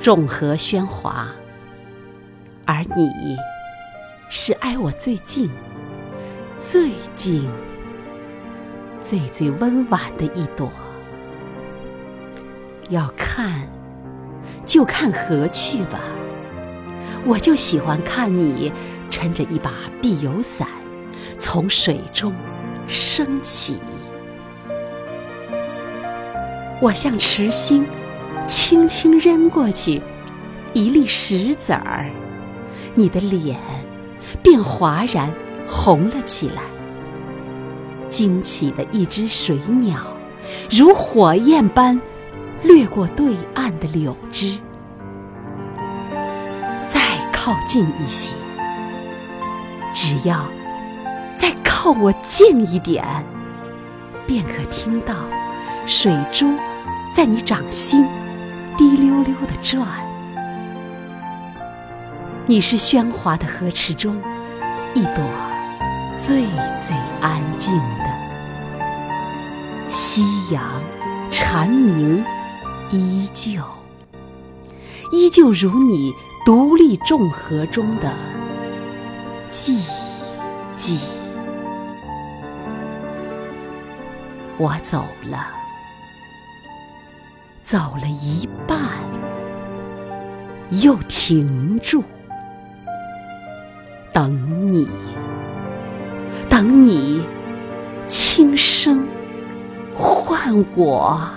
众河喧哗，而你是挨我最近、最近、最最温婉的一朵。要看，就看河去吧。我就喜欢看你撑着一把碧油伞，从水中升起。我像池心，轻轻扔过去一粒石子儿，你的脸便哗然红了起来。惊起的一只水鸟，如火焰般掠过对岸的柳枝。再靠近一些，只要再靠我近一点，便可听到水珠在你掌心滴溜溜的转。你是喧哗的河池中一朵最最安静的，夕阳蝉鸣依旧，依旧如你。独立众河中的寂寂，我走了，走了一半，又停住，等你，等你，轻声唤我。